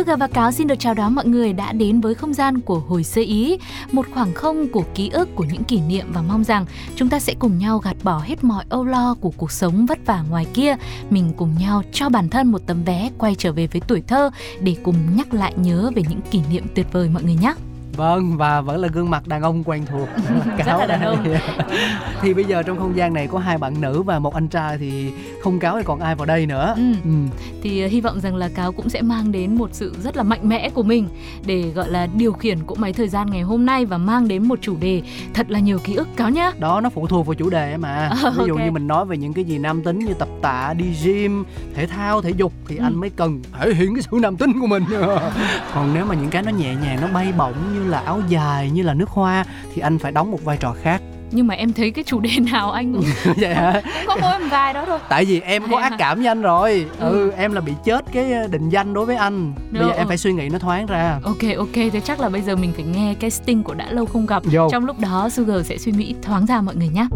Sugar và Cáo xin được chào đón mọi người đã đến với không gian của hồi sơ ý, một khoảng không của ký ức của những kỷ niệm và mong rằng chúng ta sẽ cùng nhau gạt bỏ hết mọi âu lo của cuộc sống vất vả ngoài kia, mình cùng nhau cho bản thân một tấm vé quay trở về với tuổi thơ để cùng nhắc lại nhớ về những kỷ niệm tuyệt vời mọi người nhé. Vâng và vẫn là gương mặt đàn ông quen thuộc Rất là đàn ông. Thì bây giờ trong không gian này có hai bạn nữ và một anh trai thì không cáo thì còn ai vào đây nữa Ừ. ừ. Thì uh, hy vọng rằng là Cáo cũng sẽ mang đến một sự rất là mạnh mẽ của mình để gọi là điều khiển cỗ máy thời gian ngày hôm nay và mang đến một chủ đề thật là nhiều ký ức Cáo nhá. Đó nó phụ thuộc vào chủ đề mà Ờ, Ví dụ như mình nói về những cái gì nam tính như tập tạ, đi gym, thể thao, thể dục Thì Ừ. anh mới cần thể hiện cái sự nam tính của mình Còn nếu mà những cái nó nhẹ nhàng, nó bay bổng như là áo dài, như là nước hoa Thì anh phải đóng một vai trò khác Nhưng mà em thấy cái chủ đề nào anh cũng Vậy hả? cũng có mỗi một vài đó thôi. Tại vì em có ác cảm với anh rồi Ừ. Ừ, em là bị chết cái định danh đối với anh Bây giờ em phải suy nghĩ nó thoáng ra Ok ok thế chắc là bây giờ mình phải nghe cái sting của đã lâu không gặp. Vô. Trong lúc đó Sugar sẽ suy nghĩ thoáng ra mọi người nhé.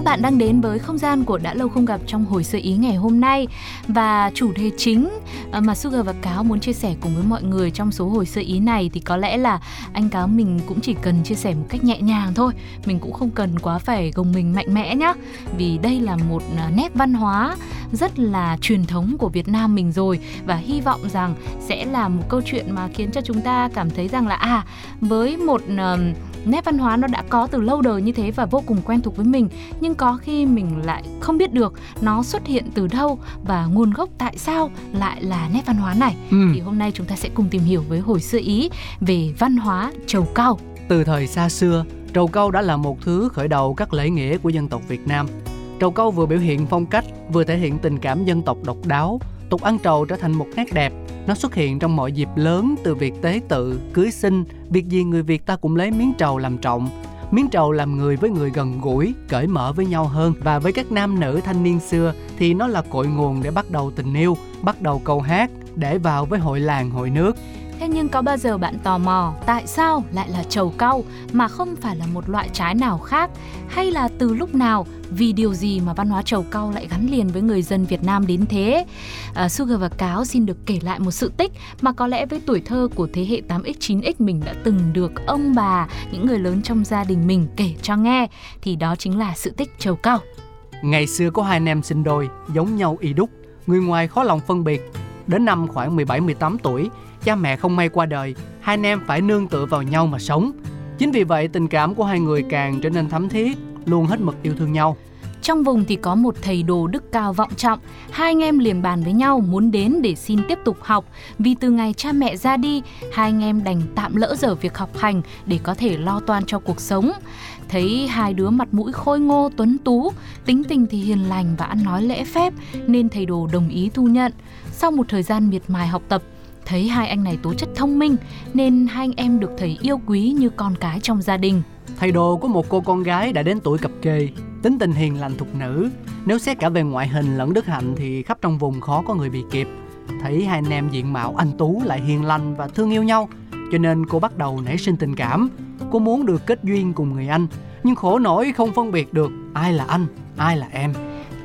Các bạn đang đến với không gian của Đã lâu không gặp trong hồi sơ ý ngày hôm nay. Và chủ đề chính ờ, mà Sugar và Cáo muốn chia sẻ cùng với mọi người trong số hồi sơ ý này Thì có lẽ là anh Cáo mình cũng chỉ cần chia sẻ một cách nhẹ nhàng thôi. Mình cũng không cần quá phải gồng mình mạnh mẽ nhá. Vì đây là một ờ, nét văn hóa rất là truyền thống của Việt Nam mình rồi. Và hy vọng rằng sẽ là một câu chuyện mà khiến cho chúng ta cảm thấy rằng là À với một uh, nét văn hóa nó đã có từ lâu đời như thế và vô cùng quen thuộc với mình nhưng có khi mình lại không biết được nó xuất hiện từ đâu và nguồn gốc tại sao lại là nét văn hóa này ừ. thì hôm nay chúng ta sẽ cùng tìm hiểu với hồi xưa ý về văn hóa trầu cau Từ thời xa xưa, trầu câu đã là một thứ khởi đầu các lễ nghĩa của dân tộc Việt Nam. Trầu câu vừa biểu hiện phong cách, vừa thể hiện tình cảm dân tộc độc đáo. Tục ăn trầu trở thành một nét đẹp. Nó xuất hiện trong mọi dịp lớn từ việc tế tự, cưới sinh. Việc gì người Việt ta cũng lấy miếng trầu làm trọng. Miếng trầu làm người với người gần gũi, cởi mở với nhau hơn và với các nam nữ thanh niên xưa thì nó là cội nguồn để bắt đầu tình yêu, bắt đầu câu hát, để vào với hội làng hội nước. Thế nhưng có bao giờ bạn tò mò tại sao lại là trầu cau mà không phải là một loại trái nào khác? Hay là từ lúc nào, vì điều gì mà văn hóa trầu cau lại gắn liền với người dân Việt Nam đến thế? À, Sugar và Cáo xin được kể lại một sự tích mà có lẽ với tuổi thơ của thế hệ 8X, 9X mình đã từng được ông bà, những người lớn trong gia đình mình kể cho nghe. Thì đó chính là sự tích trầu cau. Ngày xưa có hai anh em sinh đôi, giống nhau y đúc, người ngoài khó lòng phân biệt. Đến năm khoảng 17-18 tuổi, cha mẹ không may qua đời, hai anh em phải nương tựa vào nhau mà sống. Chính vì vậy tình cảm của hai người càng trở nên thắm thiết, luôn hết mực yêu thương nhau. Trong vùng thì có một thầy đồ đức cao vọng trọng, hai anh em liền bàn với nhau muốn đến để xin tiếp tục học. Vì từ ngày cha mẹ ra đi, hai anh em đành tạm lỡ dở việc học hành để có thể lo toan cho cuộc sống. Thấy hai đứa mặt mũi khôi ngô tuấn tú, tính tình thì hiền lành và ăn nói lễ phép nên thầy đồ đồng ý thu nhận. Sau một thời gian miệt mài học tập, thấy hai anh này tố chất thông minh nên hai anh em được thầy yêu quý như con cái trong gia đình. Thầy đồ có một cô con gái đã đến tuổi cập kê, tính tình hiền lành thục nữ. Nếu xét cả về ngoại hình lẫn đức hạnh thì khắp trong vùng khó có người bị kịp. Thấy hai anh em diện mạo anh tú lại hiền lành và thương yêu nhau, cho nên cô bắt đầu nảy sinh tình cảm. Cô muốn được kết duyên cùng người anh, nhưng khổ nổi không phân biệt được ai là anh, ai là em.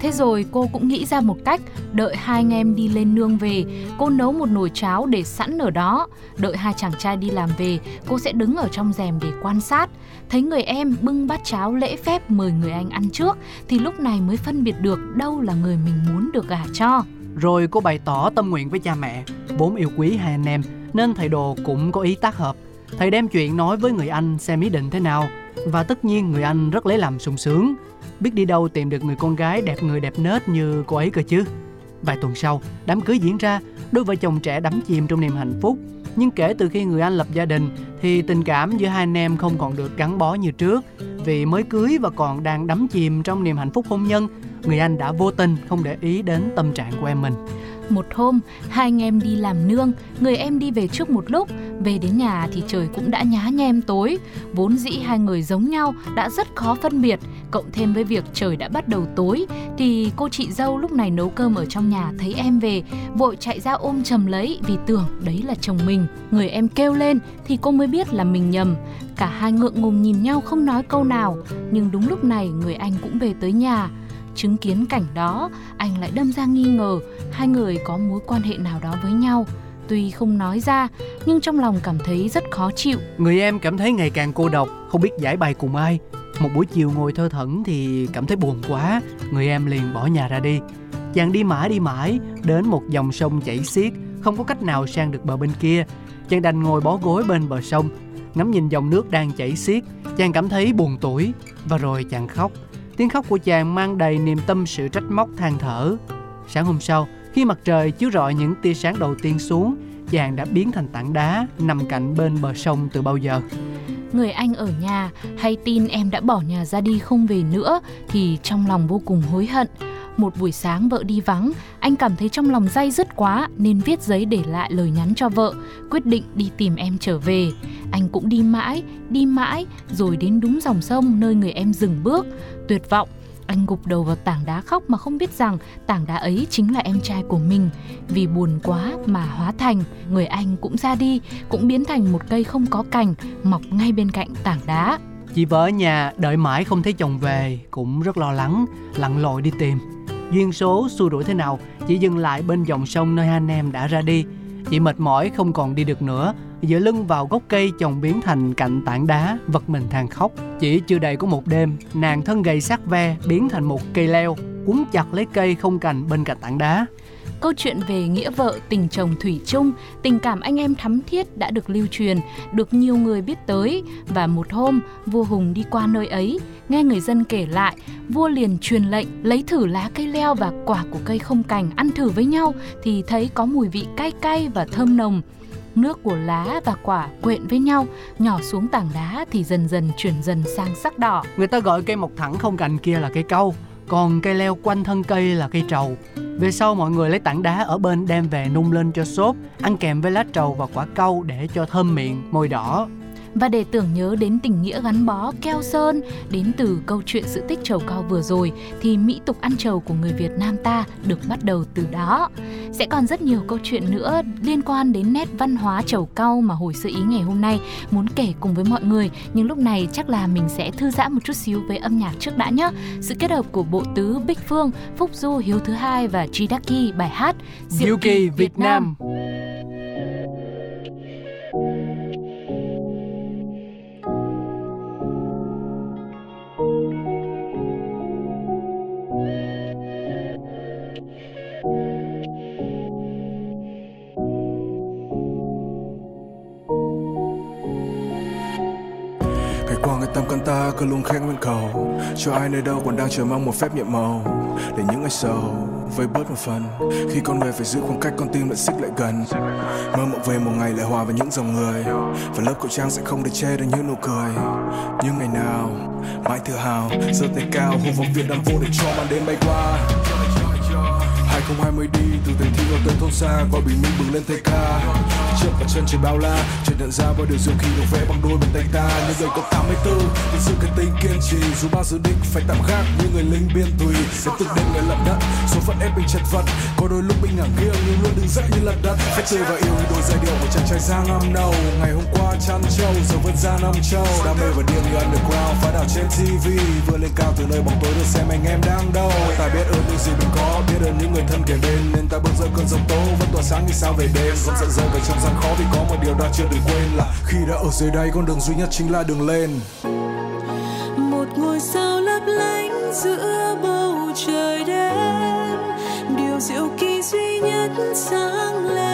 Thế rồi cô cũng nghĩ ra một cách, đợi hai anh em đi lên nương về, cô nấu một nồi cháo để sẵn ở đó. Đợi hai chàng trai đi làm về, cô sẽ đứng ở trong rèm để quan sát. Thấy người em bưng bát cháo lễ phép mời người anh ăn trước, thì lúc này mới phân biệt được đâu là người mình muốn được gả cho. Rồi cô bày tỏ tâm nguyện với cha mẹ, vốn yêu quý hai anh em, nên thầy đồ cũng có ý tác hợp. Thầy đem chuyện nói với người anh xem ý định thế nào, và tất nhiên người anh rất lấy làm sung sướng. Biết đi đâu tìm được người con gái đẹp người đẹp nết như cô ấy cơ chứ Vài tuần sau, đám cưới diễn ra, đôi vợ chồng trẻ đắm chìm trong niềm hạnh phúc. Nhưng kể từ khi người anh lập gia đình thì tình cảm giữa hai anh em không còn được gắn bó như trước. Vì mới cưới và còn đang đắm chìm trong niềm hạnh phúc hôn nhân, người anh đã vô tình không để ý đến tâm trạng của em mình. Một hôm, hai anh em đi làm nương, người em đi về trước một lúc, về đến nhà thì trời cũng đã nhá nhem tối. Vốn dĩ hai người giống nhau đã rất khó phân biệt, cộng thêm với việc trời đã bắt đầu tối thì cô chị dâu lúc này nấu cơm ở trong nhà thấy em về, vội chạy ra ôm chầm lấy vì tưởng đấy là chồng mình. Người em kêu lên thì cô mới biết là mình nhầm. Cả hai ngượng ngùng nhìn nhau không nói câu nào, nhưng đúng lúc này người anh cũng về tới nhà. Chứng kiến cảnh đó, anh lại đâm ra nghi ngờ hai người có mối quan hệ nào đó với nhau. Tuy không nói ra, nhưng trong lòng cảm thấy rất khó chịu. Người em cảm thấy ngày càng cô độc, không biết giải bày cùng ai. Một buổi chiều ngồi thơ thẩn thì cảm thấy buồn quá, người em liền bỏ nhà ra đi. Chàng đi mãi đi mãi, đến một dòng sông chảy xiết, không có cách nào sang được bờ bên kia. Chàng đành ngồi bó gối bên bờ sông, ngắm nhìn dòng nước đang chảy xiết. Chàng cảm thấy buồn tuổi, và rồi chàng khóc. Tiếng khóc của chàng mang đầy niềm tâm sự trách móc than thở. Sáng hôm sau, khi mặt trời chiếu rọi những tia sáng đầu tiên xuống, chàng đã biến thành tảng đá nằm cạnh bên bờ sông từ bao giờ. Người anh ở nhà hay tin em đã bỏ nhà ra đi không về nữa thì trong lòng vô cùng hối hận. Một buổi sáng vợ đi vắng, anh cảm thấy trong lòng day dứt quá nên viết giấy để lại lời nhắn cho vợ, quyết định đi tìm em trở về. Anh cũng đi mãi, đi mãi, rồi đến đúng dòng sông nơi người em dừng bước. Tuyệt vọng, anh gục đầu vào tảng đá khóc mà không biết rằng tảng đá ấy chính là em trai của mình. Vì buồn quá mà hóa thành, người anh cũng ra đi, cũng biến thành một cây không có cành, mọc ngay bên cạnh tảng đá. Chị vợ ở nhà đợi mãi không thấy chồng về, cũng rất lo lắng, lặn lội đi tìm. Duyên số xua đuổi thế nào, chỉ dừng lại bên dòng sông nơi anh em đã ra đi. Chị mệt mỏi không còn đi được nữa, dựa lưng vào gốc cây chồng biến thành cạnh tảng đá, vật mình than khóc. Chỉ chưa đầy có một đêm, nàng thân gầy sát ve biến thành một cây leo, quấn chặt lấy cây không cành bên cạnh tảng đá. Câu chuyện về nghĩa vợ, tình chồng thủy chung, tình cảm anh em thắm thiết đã được lưu truyền, được nhiều người biết tới. Và một hôm vua Hùng đi qua nơi ấy, nghe người dân kể lại, vua liền truyền lệnh lấy thử lá cây leo và quả của cây không cành ăn thử với nhau thì thấy có mùi vị cay cay và thơm nồng. Nước của lá và quả quyện với nhau, nhỏ xuống tảng đá thì dần dần chuyển dần sang sắc đỏ. Người ta gọi cây mọc thẳng không cành kia là cây câu, còn cây leo quanh thân cây là cây trầu. Về sau mọi người lấy tảng đá ở bên đem về nung lên cho xốp, ăn kèm với lá trầu và quả câu để cho thơm miệng, môi đỏ. Và để tưởng nhớ đến tình nghĩa gắn bó keo sơn đến từ câu chuyện sự tích trầu cao vừa rồi thì mỹ tục ăn trầu của người Việt Nam ta được bắt đầu từ đó. Sẽ còn rất nhiều câu chuyện nữa liên quan đến nét văn hóa trầu cao mà hồi sơ ý ngày hôm nay muốn kể cùng với mọi người. Nhưng lúc này chắc là mình sẽ thư giãn một chút xíu với âm nhạc trước đã nhé. Sự kết hợp của bộ tứ Bích Phương, Phúc Du Hiếu thứ hai và Jidaki bài hát Diệu Kỳ Việt Nam. Việt Nam. Cứ luôn khẽ nguyện cầu. Cho ai nơi đâu còn đang chờ mong một phép nhiệm màu. Để những ngày sầu vơi bớt một phần. Khi con người phải giữ khoảng cách, con tim lại xích lại gần. Mơ mộng về một ngày lại hòa với những dòng người. Và lớp khẩu trang sẽ không để che được những nụ cười. Nhưng ngày nào, mãi tự hào, giơ tay cao hô vọng việt nam vô để cho màn đêm bay qua. 2020 đi, từ thành thị vào tới thôn xa, qua bình minh bừng lên thay ca. Trước cả chân trời bao la chợt nhận ra bao điều diệu kỳ được vẽ bằng đôi bàn tay ta. Những người có 84 thực sự cái tính kiên trì. Dù bao dự định phải tạm gác như người lính biên tùy. Sẽ từng đêm người lận đất, số phận ép mình chật vật. Có đôi lúc mình ngả nghiêng, nhưng luôn đứng dậy như lật đất. Phải chơi và yêu như đôi giai điệu của chàng trai giang năm nâu. Ngày hôm qua chăn trâu, giờ vẫn ra năm châu đam mê và điên như underground, phá đảo trên tv vừa lên cao từ nơi bóng tối được xem anh em đang đâu. Ta biết ơn những gì mình có, biết ơn những người thân kề bên nên ta bước ra cơn giông tố. Vẫn tỏa sáng như sao về đêm, vẫn sợ rơi vào trong gian khó. Vì có một điều ta chưa đừng quên là khi đã ở dưới đây con đường duy nhất chính là đường lên. Một ngôi sao lấp lánh giữa bầu trời đêm. Điều diệu kỳ duy nhất sáng lên.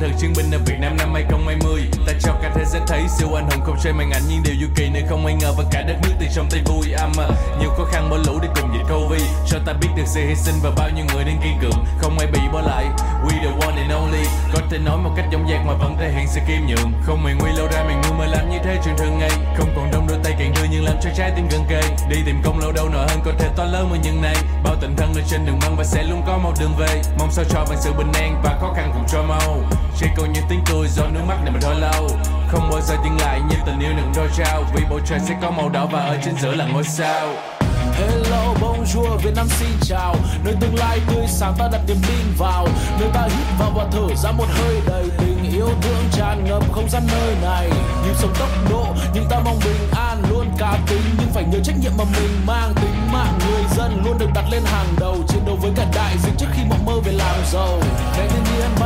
thực chiến binh ở Việt Nam năm 2020 Ta cho cả thế giới thấy siêu anh hùng không chơi màn ảnh Nhưng điều du kỳ nữa không ai ngờ và cả đất nước từ trong tay vui âm à. Nhiều khó khăn bỏ lũ để cùng dịch Covid, Cho ta biết được sự hy sinh và bao nhiêu người đang kiên cường, Không ai bị bỏ lại we the one and only. Có thể nói một cách dõng dạc mà vẫn thể hiện sự kim nhượng. Không mày nguy lâu ra mày ngu mới làm như thế chuyện thường ngày. Không còn đông đôi tay càng đưa nhưng làm cho trái tim gần kề. Đi tìm công lâu đâu nợ hơn có thể to lớn hơn những này bao tình thân ở trên đường băng và sẽ luôn có một đường về. Mong sao cho bằng sự bình an và khó khăn cùng cho mau. Chỉ còn những tiếng cười do nước mắt này mà thôi lâu. Không bao giờ dừng lại như tình yêu đừng đôi trao. Vì bầu trời sẽ có màu đỏ và ở trên giữa là ngôi sao. Hello, bonjour, Việt Nam xin chào. Nơi tương lai tươi sáng ta đặt niềm tin vào. Nơi ta hít vào và thở ra một hơi đầy tình yêu thương tràn ngập không gian nơi này. Nhịp sống tốc độ nhưng ta mong bình an luôn cá tính. Nhưng phải nhớ trách nhiệm mà mình mang tính mạng người dân luôn được đặt lên hàng đầu. Chiến đấu với cả đại dịch trước khi mộng mơ về làm giàu.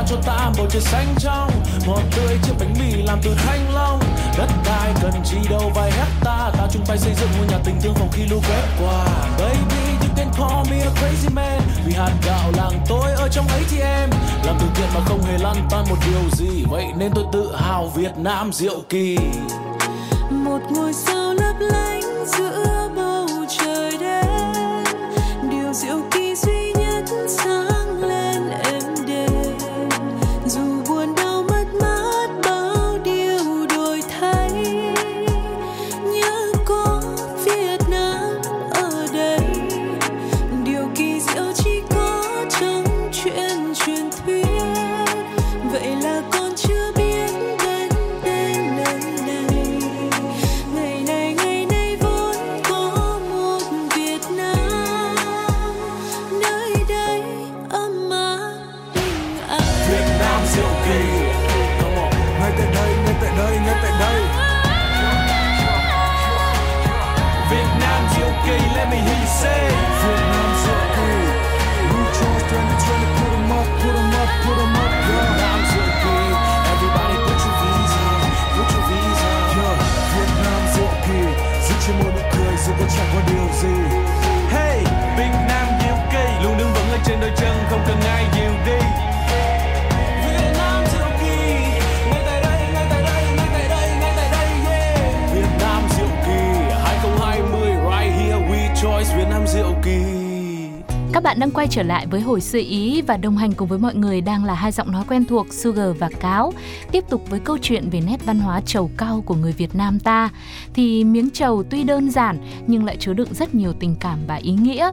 Cho ta bầu trời xanh trong Ngọt tươi chiếc bánh mì làm từ thanh long. Đất đai cần chi đâu vài hecta, Ta chung tay xây dựng ngôi nhà tình thương phòng khi lũ quét qua. Baby, you can call me a crazy man, Vì hạt gạo làng tôi ở trong ấy thì em Làm từ thiện mà không hề lăn tan một điều gì, Vậy nên tôi tự hào Việt Nam diệu kỳ. Một ngôi sao lấp lánh chẳng có điều gì. Hey, Việt Nam diệu kỳ luôn đứng vững ở trên đôi chân không cần ai dìu đi. Các bạn đang quay trở lại với hồi xưa Ý và đồng hành cùng với mọi người đang là hai giọng nói quen thuộc, Sugar và Cáo. Tiếp tục với câu chuyện về nét văn hóa trầu cao của người Việt Nam ta thì miếng trầu tuy đơn giản, nhưng lại chứa đựng rất nhiều tình cảm và ý nghĩa.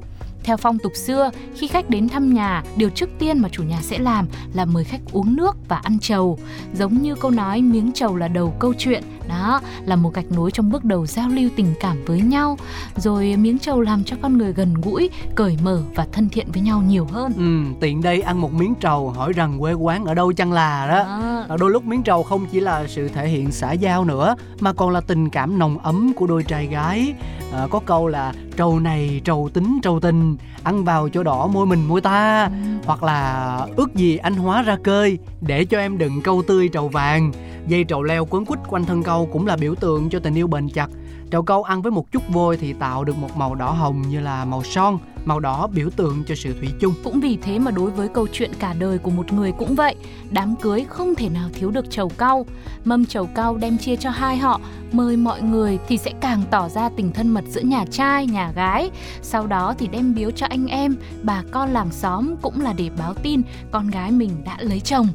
Theo phong tục xưa, khi khách đến thăm nhà, điều trước tiên mà chủ nhà sẽ làm là mời khách uống nước và ăn trầu. Giống như câu nói miếng trầu là đầu câu chuyện, đó là một gạch nối trong bước đầu giao lưu tình cảm với nhau. Rồi miếng trầu làm cho con người gần gũi, cởi mở và thân thiện với nhau nhiều hơn. Ừ, tiện đây ăn một miếng trầu hỏi rằng quê quán ở đâu chăng là đó. À, Đôi lúc miếng trầu không chỉ là sự thể hiện xã giao nữa mà còn là tình cảm nồng ấm của đôi trai gái. À, có câu là trầu này trầu tính trầu tình, ăn vào cho đỏ môi mình môi ta. Hoặc là ước gì anh hóa ra cơi để cho em đựng câu tươi trầu vàng. Dây trầu leo quấn quýt quanh thân câu cũng là biểu tượng cho tình yêu bền chặt. Trầu câu ăn với một chút vôi thì tạo được một màu đỏ hồng như là màu son, màu đỏ biểu tượng cho sự thủy chung. cũng vì thế mà đối với câu chuyện cả đời của một người cũng vậy, đám cưới không thể nào thiếu được trầu cau. Mâm trầu cau đem chia cho hai họ, mời mọi người thì sẽ càng tỏ ra tình thân mật giữa nhà trai, nhà gái. Sau đó thì đem biếu cho anh em, bà con làng xóm cũng là để báo tin con gái mình đã lấy chồng.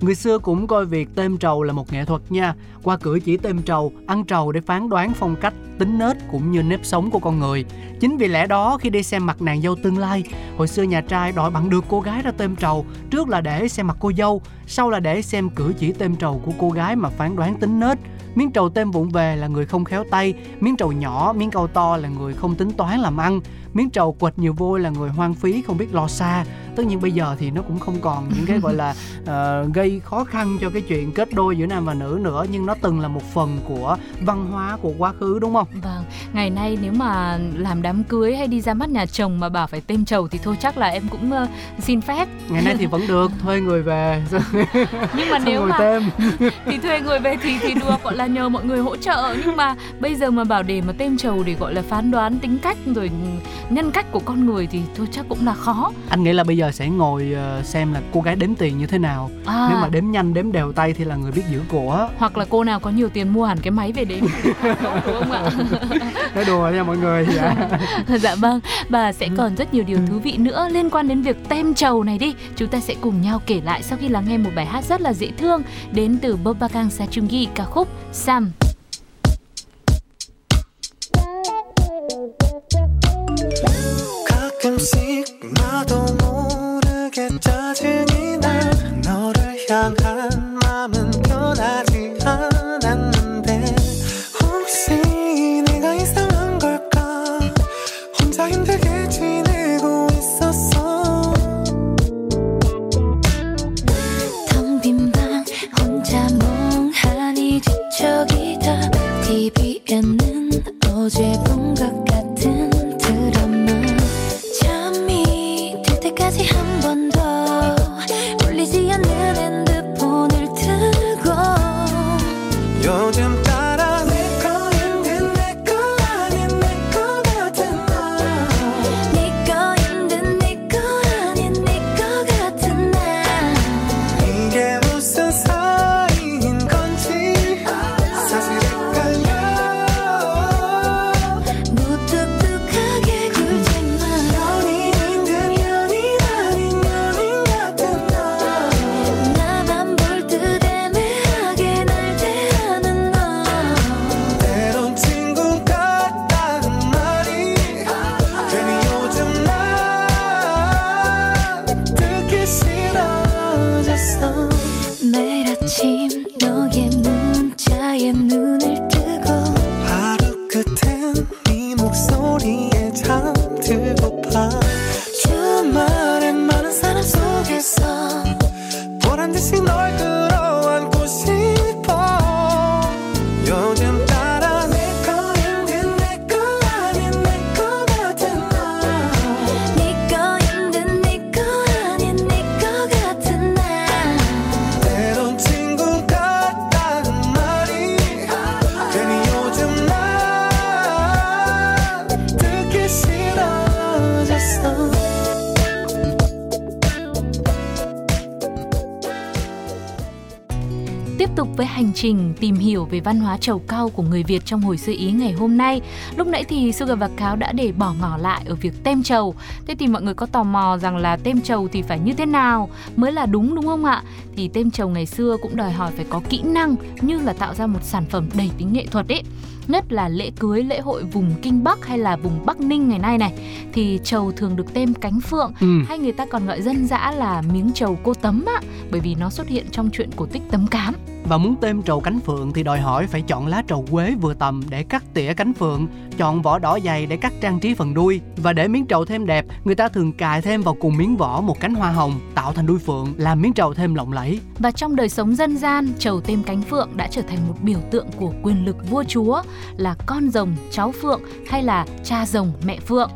Người xưa cũng coi việc têm trầu là một nghệ thuật nha. Qua cử chỉ têm trầu, ăn trầu để phán đoán phong cách, tính nết cũng như nếp sống của con người. Chính vì lẽ đó khi đi xem mặt nàng dâu tương lai, hồi xưa nhà trai đòi bằng được cô gái ra têm trầu, trước là để xem mặt cô dâu, sau là để xem cử chỉ têm trầu của cô gái mà phán đoán tính nết. Miếng trầu têm vụng về là người không khéo tay, miếng trầu nhỏ, miếng câu to là người không tính toán làm ăn, miếng trầu quệt nhiều vôi là người hoang phí không biết lo xa. Tất nhiên bây giờ thì nó cũng không còn những cái gọi là ờ, gây khó khăn cho cái chuyện kết đôi giữa nam và nữ nữa nhưng nó từng là một phần của văn hóa của quá khứ đúng không? vâng ngày nay nếu mà làm đám cưới hay đi ra mắt nhà chồng mà bảo phải têm trầu thì thôi chắc là em cũng ờ, xin phép Ngày nay thì vẫn được thuê người về nhưng mà nếu mà tem. thì thuê người về thì thì được gọi là nhờ mọi người hỗ trợ nhưng mà bây giờ mà bảo để mà tem trầu để gọi là phán đoán tính cách rồi nhân cách của con người thì thôi chắc cũng là khó. Anh nghĩ là bây giờ sẽ ngồi ờ, xem là cô gái đếm tiền như thế nào. À, nếu mà đếm nhanh đếm đều tay thì là người biết giữ của. Hoặc là cô nào có nhiều tiền mua hẳn cái máy về đếm. Đúng không ạ? Nói đùa nha mọi người. Dạ. Dạ vâng. Và sẽ còn rất nhiều điều thú vị nữa liên quan đến việc tem trầu này đi. Chúng ta sẽ cùng nhau kể lại sau khi lắng nghe một bài hát rất là dễ thương đến từ Bobakang Sachungi ca khúc Sam 가끔씩 나도 모르게 짜증이 나 너를 향한 Tiếp tục với hành trình tìm hiểu về văn hóa trầu cau của người Việt trong hồi xưa Ý ngày hôm nay. Lúc nãy thì Sugar và Cáo đã để bỏ ngỏ lại ở việc tem trầu. Thế thì mọi người có tò mò rằng là tem trầu thì phải như thế nào mới là đúng đúng không ạ? Thì tem trầu ngày xưa cũng đòi hỏi phải có kỹ năng như là tạo ra một sản phẩm đầy tính nghệ thuật ấy nhất là lễ cưới, lễ hội vùng Kinh Bắc hay là vùng Bắc Ninh ngày nay này thì trầu thường được tem cánh phượng ừ. hay người ta còn gọi dân dã là miếng trầu cô tấm á bởi vì nó xuất hiện trong truyện cổ tích tấm cám Và muốn tem trầu cánh phượng thì đòi hỏi phải chọn lá trầu quế vừa tầm để cắt tỉa cánh phượng, chọn vỏ đỏ dày để cắt trang trí phần đuôi. Và để miếng trầu thêm đẹp, người ta thường cài thêm vào cùng miếng vỏ một cánh hoa hồng tạo thành đuôi phượng, làm miếng trầu thêm lộng lẫy. Và trong đời sống dân gian, trầu têm cánh phượng đã trở thành một biểu tượng của quyền lực vua chúa là con rồng, cháu phượng hay là cha rồng, mẹ phượng.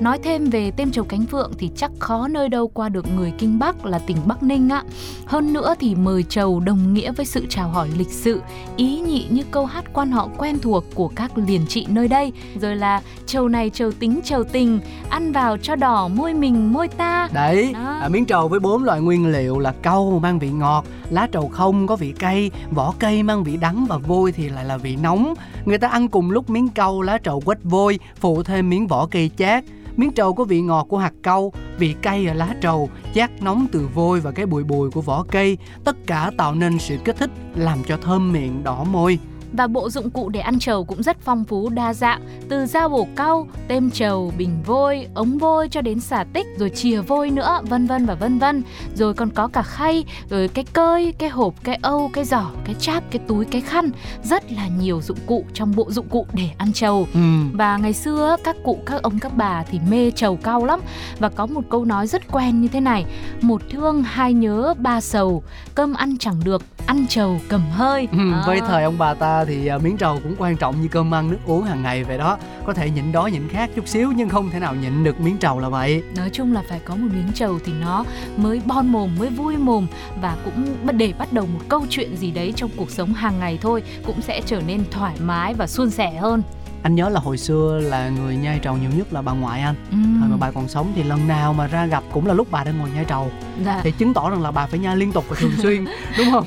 Nói thêm về tem trầu cánh phượng thì chắc khó nơi đâu qua được người Kinh Bắc là tỉnh Bắc Ninh ạ. Hơn nữa thì mời trầu đồng nghĩa với sự chào hỏi lịch sự, ý nhị như câu hát quan họ quen thuộc của các liền trị nơi đây. Rồi là trầu này trầu tính trầu tình, ăn vào cho đỏ môi mình môi ta. Đấy, Đó. à, miếng trầu với bốn loại nguyên liệu là cau mang vị ngọt, lá trầu không có vị cay, vỏ cây mang vị đắng và vôi thì lại là vị nóng. Người ta ăn cùng lúc miếng cau, lá trầu quết vôi, phụ thêm miếng vỏ cây chát. Miếng trầu có vị ngọt của hạt cau, vị cay ở lá trầu, chát nóng từ vôi và cái bùi bùi của vỏ cây. Tất cả tạo nên sự kích thích, làm cho thơm miệng đỏ môi. Và bộ dụng cụ để ăn trầu cũng rất phong phú đa dạng, từ dao bổ cau, tem trầu, bình vôi, ống vôi cho đến xả tích rồi chìa vôi nữa, vân vân và vân vân. Rồi còn có cả khay, rồi cái cơi, cái hộp, cái âu, cái giỏ, cái cháp, cái túi, cái khăn, rất là nhiều dụng cụ trong bộ dụng cụ để ăn trầu. Ừ. Và ngày xưa các cụ các ông các bà thì mê trầu cau lắm và có một câu nói rất quen như thế này: một thương hai nhớ ba sầu, cơm ăn chẳng được, ăn trầu cầm hơi. Ừ, Đó. với thời ông bà ta thì à, miếng trầu cũng quan trọng như cơm ăn, nước uống hàng ngày vậy đó. Có thể nhịn đói nhịn khát chút xíu nhưng không thể nào nhịn được miếng trầu là vậy. Nói chung là phải có một miếng trầu thì nó mới bon mồm, mới vui mồm và cũng để bắt đầu một câu chuyện gì đấy trong cuộc sống hàng ngày thôi, cũng sẽ trở nên thoải mái và suôn sẻ hơn anh nhớ là hồi xưa là người nhai trầu nhiều nhất là bà ngoại anh Ừ. thời mà bà còn sống thì lần nào mà ra gặp cũng là lúc bà đang ngồi nhai trầu Dạ. thì chứng tỏ rằng là bà phải nhai liên tục và thường xuyên đúng không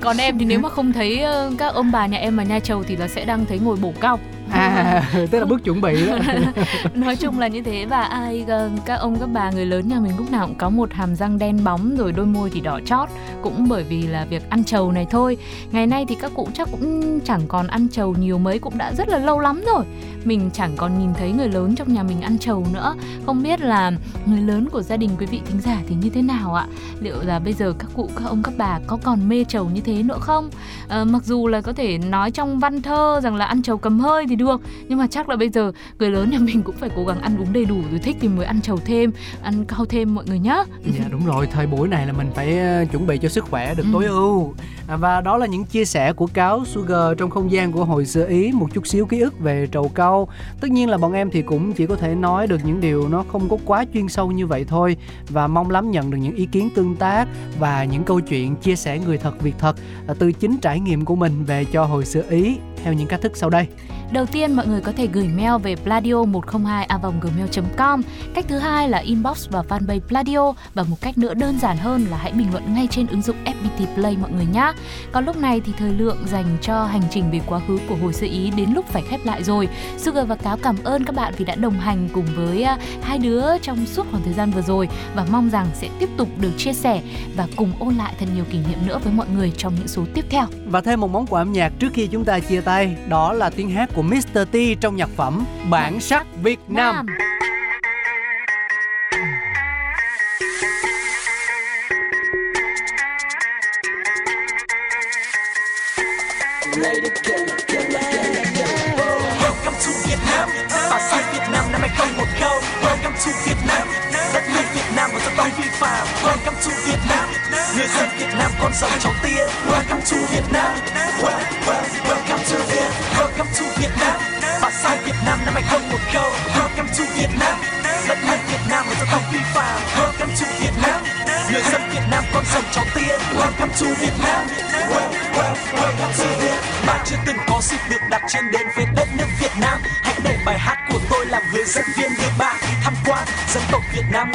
Còn em thì nếu mà không thấy ờ, các ông bà nhà em mà nhai trầu thì là sẽ đang thấy ngồi bổ cau. À tức là bước chuẩn bị đó. Nói chung là như thế và ai ờ, các ông các bà người lớn nhà mình lúc nào cũng có một hàm răng đen bóng rồi đôi môi thì đỏ chót. Cũng bởi vì là việc ăn trầu này thôi. Ngày nay thì các cụ chắc cũng chẳng còn ăn trầu nhiều mấy cũng đã rất là lâu lắm rồi. Mình chẳng còn nhìn thấy người lớn trong nhà mình ăn trầu nữa. Không biết là người lớn của gia đình quý vị thính giả thì như thế nào ạ? Liệu là bây giờ các cụ các ông các bà có còn mê trầu như thế nữa không? Ờ, mặc dù là có thể nói trong văn thơ rằng là ăn trầu cầm hơi thì được nhưng mà chắc là bây giờ người lớn nhà mình cũng phải cố gắng ăn uống đầy đủ rồi thích thì mới ăn trầu thêm ăn cao thêm mọi người nhá. Dạ đúng rồi. Thời buổi này là mình phải ờ, chuẩn bị cho sức khỏe được Ừ. tối ưu. À, và đó là những chia sẻ của cáo Sugar trong không gian của hồi xưa ý. Một chút xíu ký ức về trầu cau. Tất nhiên là bọn em thì cũng chỉ có thể nói được những điều nó không có quá chuyên sâu như vậy thôi. Và mong lắm nhận được những ý kiến tương tác và những câu chuyện chia sẻ người thật việc thật à, từ chính trải nghiệm của mình về cho hồi xưa ý theo những cách thức sau đây Đầu tiên, mọi người có thể gửi mail về pladio 102 gmail com Cách thứ hai là inbox vào fanpage Pladio và một cách nữa đơn giản hơn là hãy bình luận ngay trên ứng dụng FPT Play, mọi người nhé. Còn lúc này thì thời lượng dành cho hành trình về quá khứ của hồi sơ ý đến lúc phải khép lại rồi. Sugar và Cáo cảm ơn các bạn vì đã đồng hành cùng với à, hai đứa trong suốt khoảng thời gian vừa rồi và mong rằng sẽ tiếp tục được chia sẻ và cùng ôn lại thật nhiều kỷ niệm nữa với mọi người trong những số tiếp theo. Và thêm một món quà âm nhạc trước khi chúng ta chia tay, Đó là tiếng hát của Mr. T trong nhạc phẩm Bản sắc Việt Nam. Welcome to Việt Nam. Bà sai Việt Nam năm 2010 Welcome to Việt Nam. Đất nước Việt Nam và dân tộc vi phạm Welcome to Việt Nam. Người dân Việt Nam con rồng cháu tiên Welcome to Việt Nam. Well, well, Welcome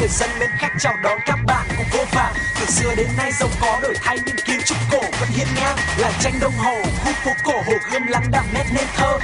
dân mến khách chào đón các bạn cùng vô vàng Từ xưa đến nay giàu có đổi thay nhưng kiến trúc cổ vẫn hiên ngang là tranh đông hồ, khu phố cổ hồ gươm lắng đậm nét nên thơ.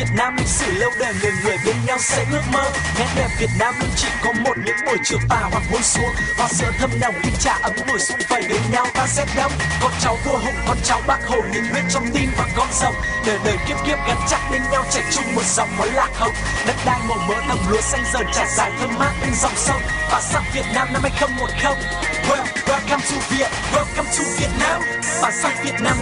Việt Nam lịch sử lâu đời người người bên nhau sẽ ước mơ. Nét đẹp Việt Nam luôn chỉ có một những buổi chiều tà hoặc buổi xuống Hoa sữa thâm nồng khi trà ấm ngồi xung vầy bên nhau ta sẽ đông Con cháu vua hùng, con cháu bác hồ nhiệt huyết trong tim và con rồng. Đời đời kiếp kiếp gắn chặt bên nhau chảy chung một dòng máu lạc hồng Đất đai màu mỡ đồng lúa xanh dần trải dài thơm mát bên dòng sông. Và sắc Việt Nam năm 2010 well, Welcome to Việt, welcome to Việt Nam. Bản sắc Việt Nam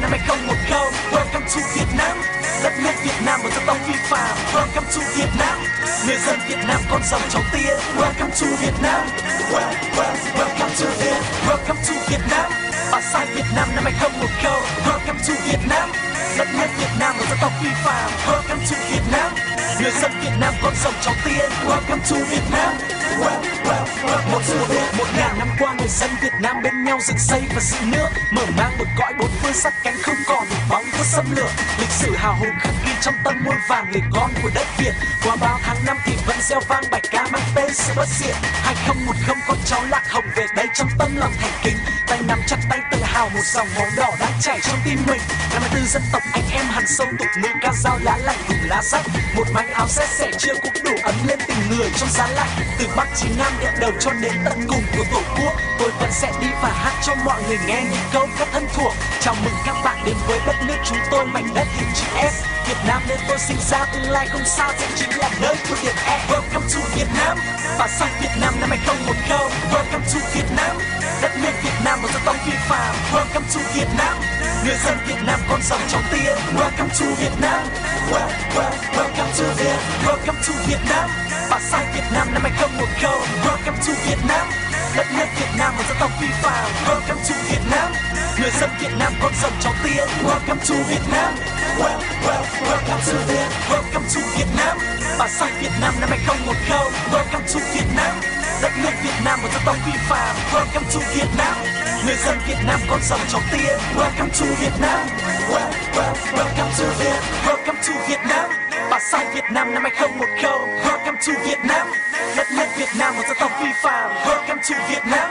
con dòng cháu tiên Welcome to Việt Nam. Well, well, Welcome to Việt. Welcome to Việt Nam. Bà sai Việt Nam năm 2010 Welcome to Việt Nam. Đất nước Việt Nam là dân tộc phi phạm. Welcome to Việt Nam. Người dân Việt Nam con dòng cháu tiên Welcome to Việt Nam. Well, well, well, Một mùa Việt, một ngàn năm qua người dân Việt Nam bên nhau dựng xây và giữ nước. Mở mang một cõi bốn phương sát cánh không còn một bóng của xâm lược. Lịch sử hào hùng khắc ghi trong tâm muôn vàng người con của đất Việt. Qua bao tháng năm thì vẫn gieo vang bài ca mang tên sự bất diệt. 2010 con cháu lạc hồng về đây trong tâm lòng thành kính. Tay nắm chặt tay tự hào một dòng máu đỏ đang chảy trong tim mình. 54 dân tộc anh em hằn sâu tục ngữ ca dao lá lành cùng lá rách. Một mảnh áo xét sẻ chưa cũng đủ ấm lên tình người trong giá lạnh. Từ Bắc chí Nam địa đầu cho đến tận cùng của Tổ quốc bạn sẽ đi và hát cho mọi người nghe những câu hát thân thuộc. Chào mừng các bạn đến với đất nước chúng tôi mảnh đất hình chữ S. Việt Nam nơi tôi sinh ra tương lai không sao sẽ chính là nơi của điểm E. Welcome to Việt Nam. Và sang Việt Nam năm 2010 Welcome to Việt Nam. Đất nước Việt Nam một dân tộc phi phàm Welcome to Việt Nam. Người dân Việt Nam con dòng cháu tiên Welcome to Việt Nam. Well, well, Welcome to Việt Welcome to Việt Nam. Và sang Việt Nam năm 2010 Welcome to Việt Nam. Đất nước Việt Nam một dân tộc phi phàm Welcome to Việt Nam Người dân Việt Nam con dòng cháu tiên Welcome to Việt Nam well, well, Welcome to Việt Welcome to Việt Nam bà sang Việt Nam năm 2010 Welcome to Việt Nam đất nước Việt Nam một dân tộc phi phàm Welcome to Việt Nam người dân Việt Nam con dòng cháu tiên Welcome to Việt Nam well, well, Welcome to Việt Welcome to Việt Nam bà sang Việt Nam năm 2010 Welcome to Việt Nam đất nước Việt Nam một dân tộc phi phàm Welcome to Việt Nam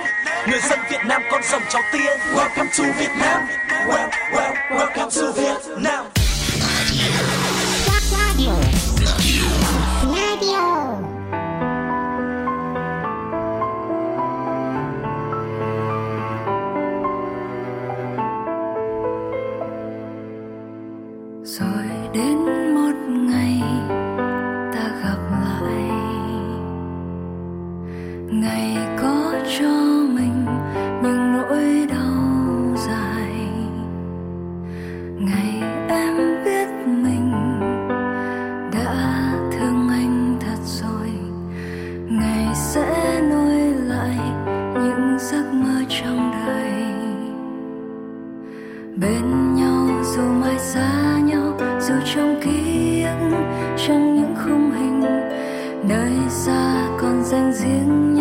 người dân Việt Nam con rồng cháu tiên Welcome to Việt Nam well, well, Welcome to Việt Nam trong trong những khung hình nơi xa còn dành riêng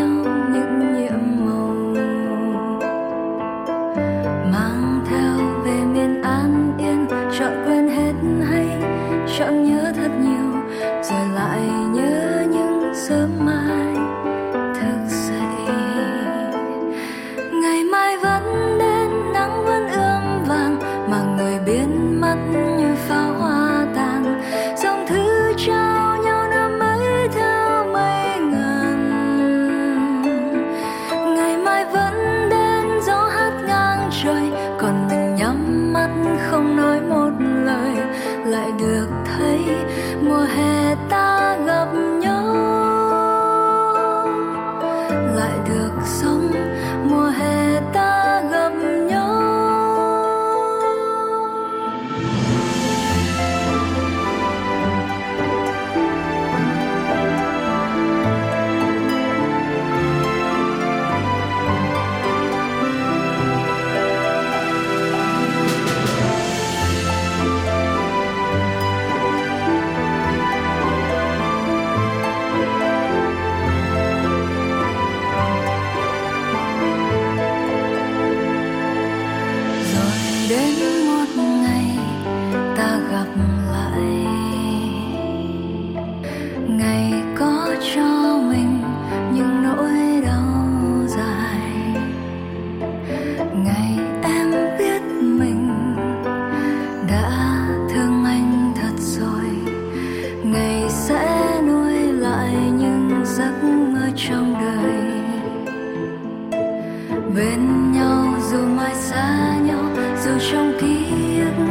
bên nhau, dù mai xa nhau, dù trong ký ức,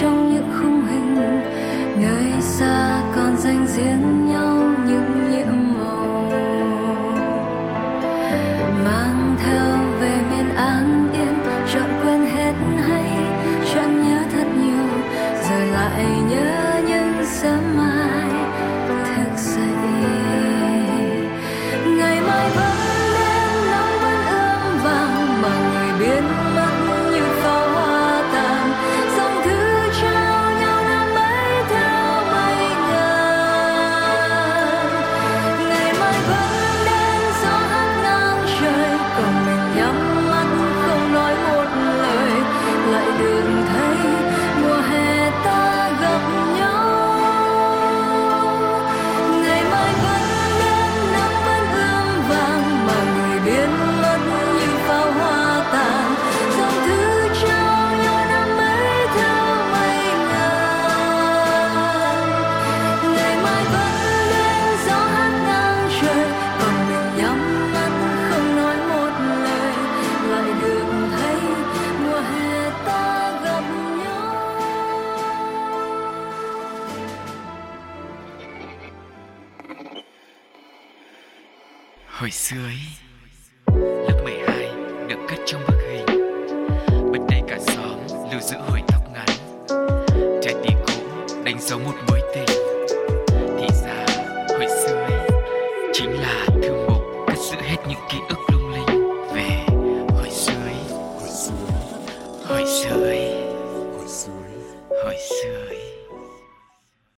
trong những khung hình nơi xa còn danh riêng